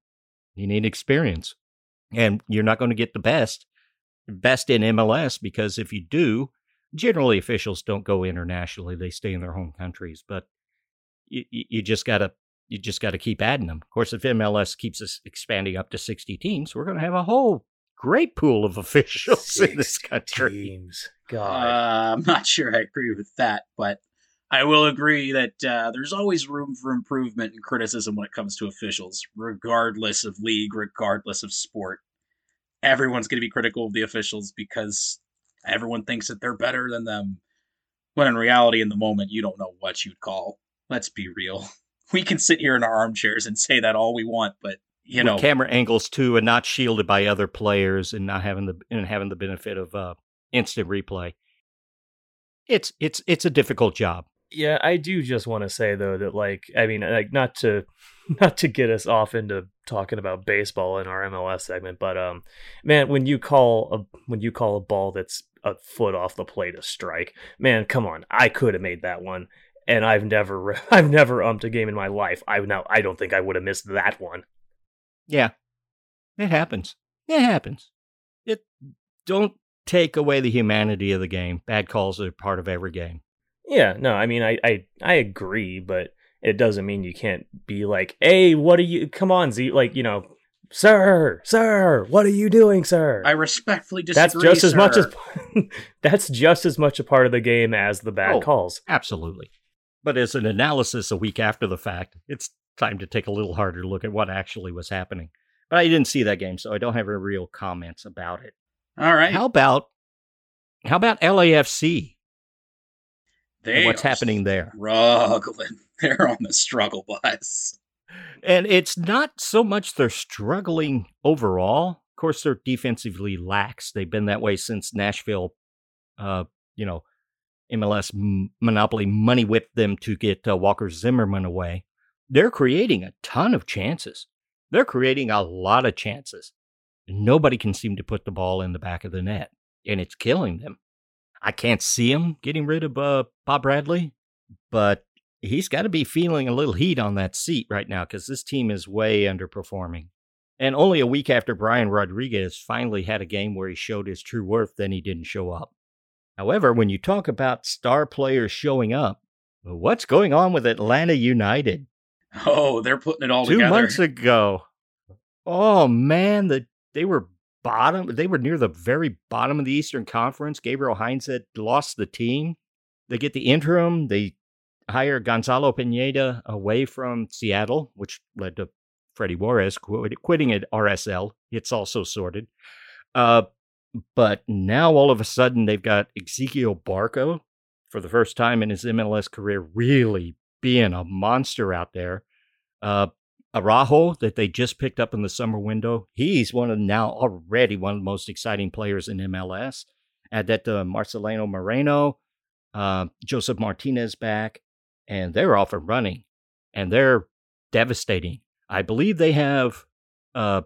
you need experience. And you're not going to get the best best in MLS because if you do, generally officials don't go internationally; they stay in their home countries. But you, you just got to you just got to keep adding them. Of course, if MLS keeps us expanding up to 60 teams, we're going to have a whole great pool of officials in this country. Teams. God. Uh, I'm not sure I agree with that, but I will agree that uh, there's always room for improvement and criticism when it comes to officials, regardless of league, regardless of sport. Everyone's going to be critical of the officials because everyone thinks that they're better than them. When in reality, in the moment, you don't know what you'd call. Let's be real. we can sit here in our armchairs and say that all we want, but you know, With camera angles too, and not shielded by other players, and not having the and having the benefit of uh, instant replay. It's it's it's a difficult job. Yeah, I do just want to say though that like I mean like not to not to get us off into talking about baseball in our MLS segment, but um man, when you call a when you call a ball that's a foot off the plate a strike, man, come on. I could have made that one and I've never I've never umped a game in my life. I now I don't think I would have missed that one. Yeah, it happens. It happens. It don't take away the humanity of the game. Bad calls are part of every game. Yeah, no, I mean I I I agree, but it doesn't mean you can't be like, "Hey, what are you? Come on, Z, like you know." Sir, sir, what are you doing, sir? I respectfully disagree. that's just as much as that's just as much a part of the game as the bad Oh. calls. Absolutely. But as an analysis a week after the fact, it's time to take a little harder look at what actually was happening. But I didn't see that game, so I don't have any real comments about it. All right. How about how about LAFC? They what's happening there? Struggling. They're on the struggle bus. And it's not so much they're struggling overall. Of course, they're defensively lax. They've been that way since Nashville, uh, you know, MLS m- monopoly money whipped them to get uh, Walker Zimmerman away. They're creating a ton of chances. They're creating a lot of chances. Nobody can seem to put the ball in the back of the net, and it's killing them. I can't see him getting rid of uh, Bob Bradley, but he's got to be feeling a little heat on that seat right now because this team is way underperforming. And only a week after Brian Rodriguez finally had a game where he showed his true worth, then he didn't show up. However, when you talk about star players showing up, what's going on with Atlanta United? Oh, they're putting it all Two together. months ago. Oh man, the they were bottom. They were near the very bottom of the Eastern Conference. Gabriel Heinze had lost the team. They get the interim. They hire Gonzalo Pineda away from Seattle, which led to Freddy Juarez quit, quitting at RSL. It's also sorted. Uh, but now all of a sudden they've got Ezequiel Barco for the first time in his MLS career really being a monster out there. Uh, Araujo that they just picked up in the summer window. He's one of now already one of the most exciting players in MLS. Add that to Marcelino Moreno, uh, Josef Martinez back, and they're off and running, and they're devastating. I believe they have uh,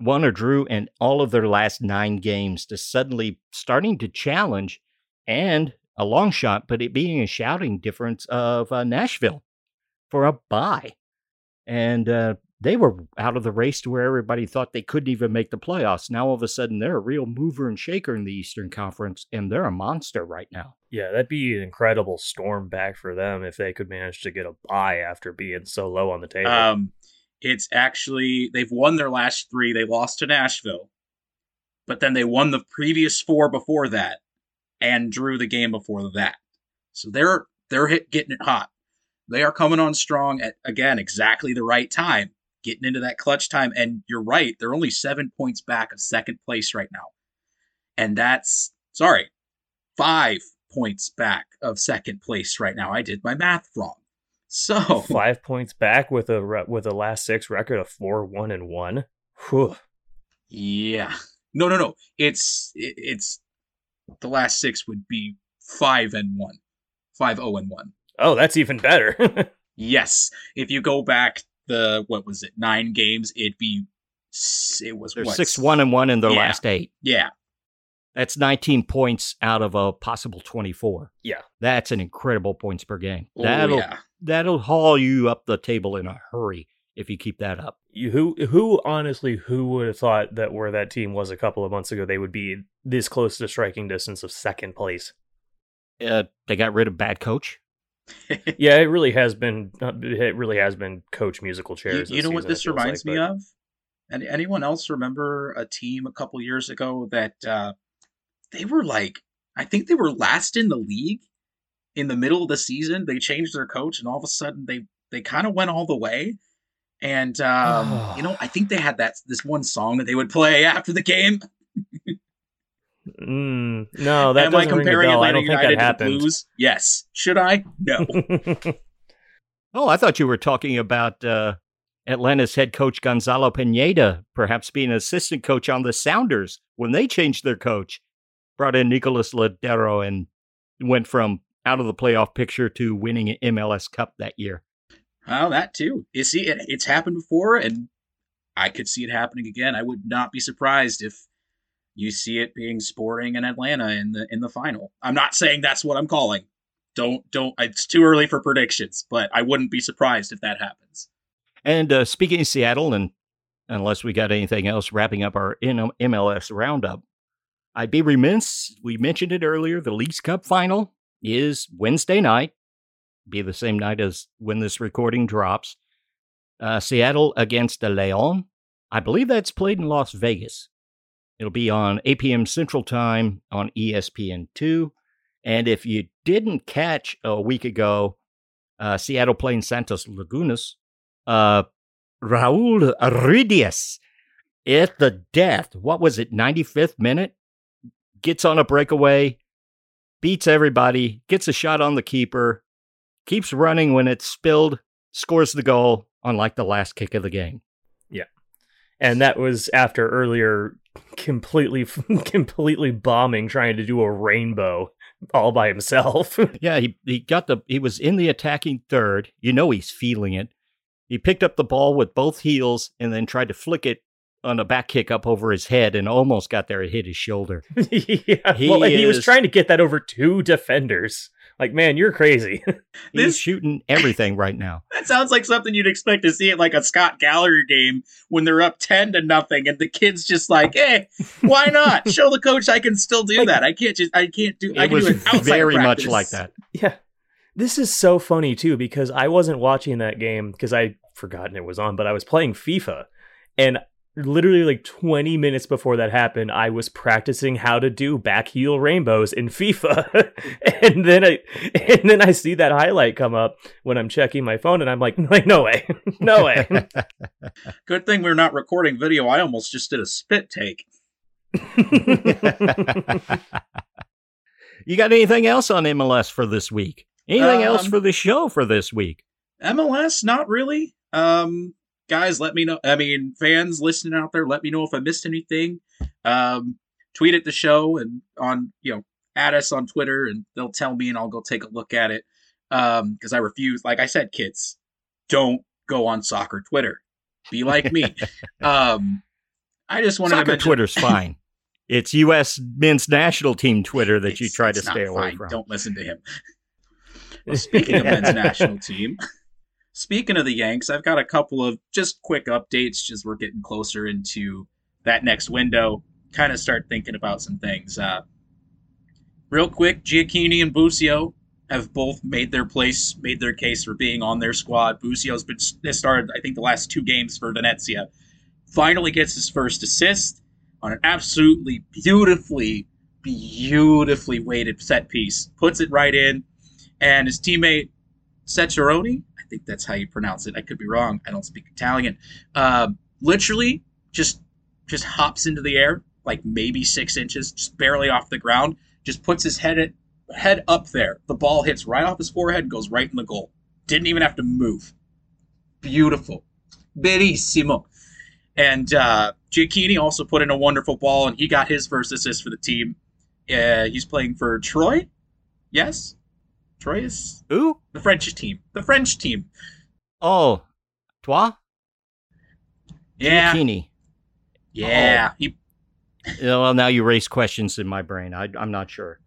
won or drew in all of their last nine games to suddenly starting to challenge and a long shot, but it being a shouting difference of uh, Nashville for a bye. And uh, they were out of the race to where everybody thought they couldn't even make the playoffs. Now all of a sudden they're a real mover and shaker in the Eastern Conference, and they're a monster right now. Yeah, that'd be an incredible storm back for them if they could manage to get a bye after being so low on the table. Um, it's actually they've won their last three. They lost to Nashville, but then they won the previous four before that, and drew the game before that. So they're they're hit, getting it hot. They are coming on strong at again exactly the right time, getting into that clutch time. And you're right, they're only seven points back of second place right now, and that's sorry, five points back of second place right now. I did my math wrong. So five points back with a with a last six record of four one and one. Whew. Yeah. No, no, no. It's it, it's the last six would be five and one, five zero and one. Oh, that's even better. yes, if you go back the what was it nine games, it'd be it was They're what, six one and one in their Yeah. last eight. Yeah, That's 19 points out of a possible 24. Yeah. That's an incredible points per game. Oh, That'll yeah. that'll haul you up the table in a hurry if you keep that up. You, who who honestly who would have thought that where that team was a couple of months ago they would be this close to striking distance of second place. Uh, they got rid of bad coach. Yeah, it really has been it really has been coach musical chairs. you know what season, it this reminds like, me but- of? And anyone else remember a team a couple years ago that uh, they were like, I think they were last in the league in the middle of the season. They changed their coach, and all of a sudden they they kind of went all the way. And um, you know, I think they had that this one song that they would play after the game. Mm, no, that Am I doesn't ring a comparing bell. I Atlanta don't United to the. Blues? Yes. Should I? No. Oh, I thought you were talking about uh, Atlanta's head coach Gonzalo Pineda perhaps being an assistant coach on the Sounders when they changed their coach, brought in Nicolas Lodeiro and went from out of the playoff picture to winning an MLS Cup that year. Well, that too. You see, it, it's happened before, and I could see it happening again. I would not be surprised if you see it being Sporting and Atlanta in the in the final. I'm not saying that's what I'm calling. Don't don't. It's too early for predictions, but I wouldn't be surprised if that happens. And uh, speaking of Seattle, and unless we got anything else wrapping up our in- MLS roundup, I'd be remiss. We mentioned it earlier. The Leagues Cup final is Wednesday night, be the same night as when this recording drops. Uh, Seattle against the Leon. I believe that's played in Las Vegas. It'll be on 8 p.m. Central Time on E ESPN2. And if you didn't catch a week ago, uh, Seattle playing Santos Lagunas, uh, Raul Ruidiaz at the death. What was it? 95th minute? Gets on a breakaway, beats everybody, gets a shot on the keeper, keeps running when it's spilled, scores the goal on like the last kick of the game. Yeah. And that was after earlier completely completely bombing trying to do a rainbow all by himself. Yeah, he, he got the he was in the attacking third. You know he's feeling it. He picked up the ball with both heels and then tried to flick it on a back kick up over his head and almost got there. It hit his shoulder. yeah, He well, and he was trying to get that over two defenders Like, man, you're crazy. He's This- shooting everything right now. That sounds like something you'd expect to see at like a Scott Gallagher game when they're up ten to nothing, and the kid's just like, "Hey, why not? Show the coach I can still do Like- that. I can't just, I can't do. I It can was do it outside very much like that. yeah. This is so funny too because I wasn't watching that game because I'd forgotten it was on, but I was playing FIFA and literally like 20 minutes before that happened, I was practicing how to do back heel rainbows in FIFA. and then I and then I see that highlight come up when I'm checking my phone and I'm like, like no way. no way. Good thing we're not recording video. I almost just did a spit take. you got anything else on MLS for this week? Anything else Um, for the show for this week? MLS, not really. Um, guys, let me know. I mean, fans listening out there, let me know if I missed anything. Um, tweet at the show and on, you know, add us on Twitter, and they'll tell me, and I'll go take a look at it. Um, because I refuse. Like I said, kids, don't go on soccer Twitter. Be like me. um, I just want to Soccer mention, Twitter's fine. It's U.S. men's national team Twitter that you try to stay away fine. from. Don't listen to him. Well, speaking of men's national team, speaking of the Yanks, I've got a couple of just quick updates as we're getting closer into that next window. Kind of start thinking about some things. Uh, real quick, Gioacchini and Busio have both made their place, made their case for being on their squad. Busio's been started, I think, the last two games for Venezia. Finally gets his first assist on an absolutely beautifully, beautifully weighted set piece. Puts it right in, and his teammate Ceccaroni, I think that's how you pronounce it. I could be wrong. I don't speak Italian. Um, literally, just just hops into the air like maybe six inches, just barely off the ground. Just puts his head at, head up there. The ball hits right off his forehead and goes right in the goal. Didn't even have to move. Beautiful, bellissimo. And uh, Gioacchini also put in a wonderful ball, and he got his first assist for the team. Uh, he's playing for Troy. Yes, Troy is Ooh, the French team. The French team. oh, toi, Yeah, Gioacchini. yeah. He, Well, now you raise questions in my brain. I, I'm not sure.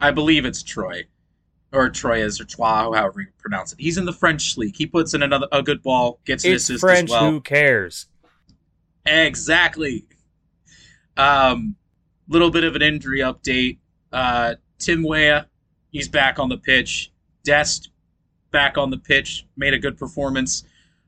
I believe it's Troy, or Troyes, or Troyes, however you pronounce it. He's in the French league. He puts in another a good ball, gets an it's assist French, as well. who cares? Exactly. Um, little bit of an injury update. Uh, Tim Weah, he's back on the pitch. Dest back on the pitch, made a good performance.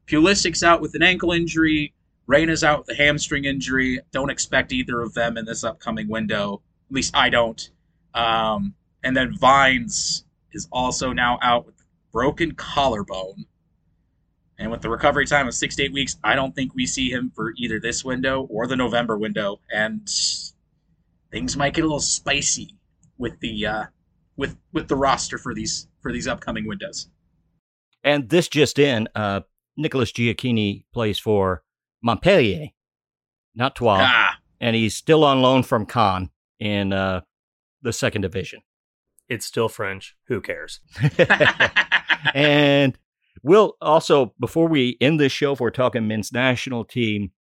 Pulisic's out with an ankle injury. Reyna's out with a hamstring injury. Don't expect either of them in this upcoming window. At least I don't. Um, and then Vines is also now out with broken collarbone. And with the recovery time of six to eight weeks, I don't think we see him for either this window or the November window. And things might get a little spicy with the uh, with with the roster for these for these upcoming windows. And this just in, uh, Nicholas Gioacchini plays for Montpellier, not Troyes, Ah, and he's still on loan from Caen in uh, the second division. It's still French. Who cares? and we'll also, before we end this show, if we're talking men's national team,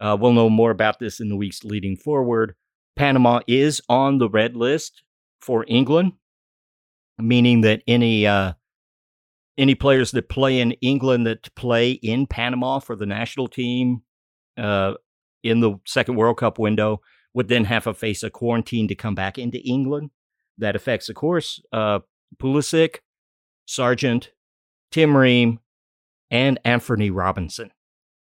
uh, we'll know more about this in the weeks leading forward. Panama is on the red list for England, meaning that any uh, any players that play in England that play in Panama for the national team uh, in the second World Cup window would then have to face a quarantine to come back into England. That affects, of course, uh, Pulisic, Sargent, Tim Ream, and Antonee Robinson.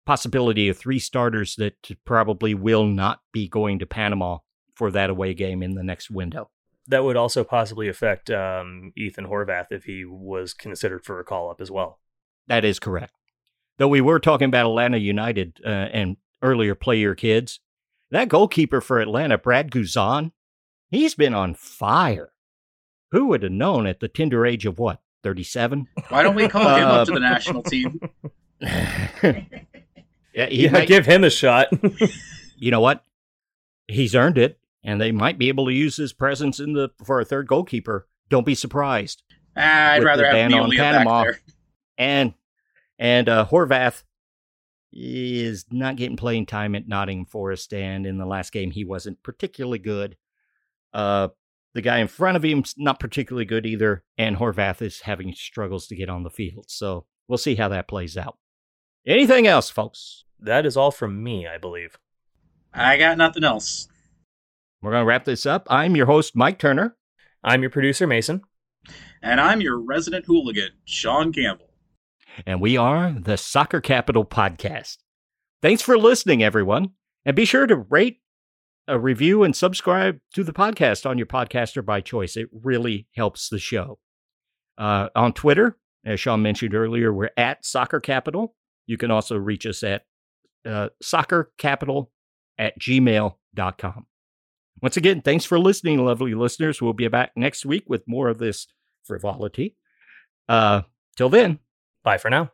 Possibility of three starters that probably will not be going to Panama for that away game in the next window. That would also possibly affect um, Ethan Horvath if he was considered for a call up as well. That is correct. Though we were talking about Atlanta United uh, and earlier play your kids, that goalkeeper for Atlanta, Brad Guzan, he's been on fire. Who would have known at the tender age of what, 37? why don't we call him Uh, up to the national team? yeah, he Yeah, might- give him a shot. you know what? He's earned it, and they might be able to use his presence in the for a third goalkeeper. Don't be surprised. Ah, I'd rather have ban on Neil back Panama. there. And and uh, Horvath is not getting playing time at Nottingham Forest, and in the last game he wasn't particularly good. Uh, The guy in front of him's not particularly good either, and Horvath is having struggles to get on the field. So we'll see how that plays out. Anything else, folks? That is all from me, I believe. I got nothing else. We're going to wrap this up. I'm your host, Mike Turner. I'm your producer, Mason. And I'm your resident hooligan, Sean Campbell. And we are the Soccer Capital Podcast. Thanks for listening, everyone. And be sure to rate, a review, and subscribe to the podcast on your podcaster by choice. It really helps the show. Uh, on Twitter, as Sean mentioned earlier, we're at Soccer Capital. You can also reach us at uh, soccercapital at gmail.com. Once again, thanks for listening, lovely listeners. We'll be back next week with more of this frivolity. Uh, till then, Bye for now.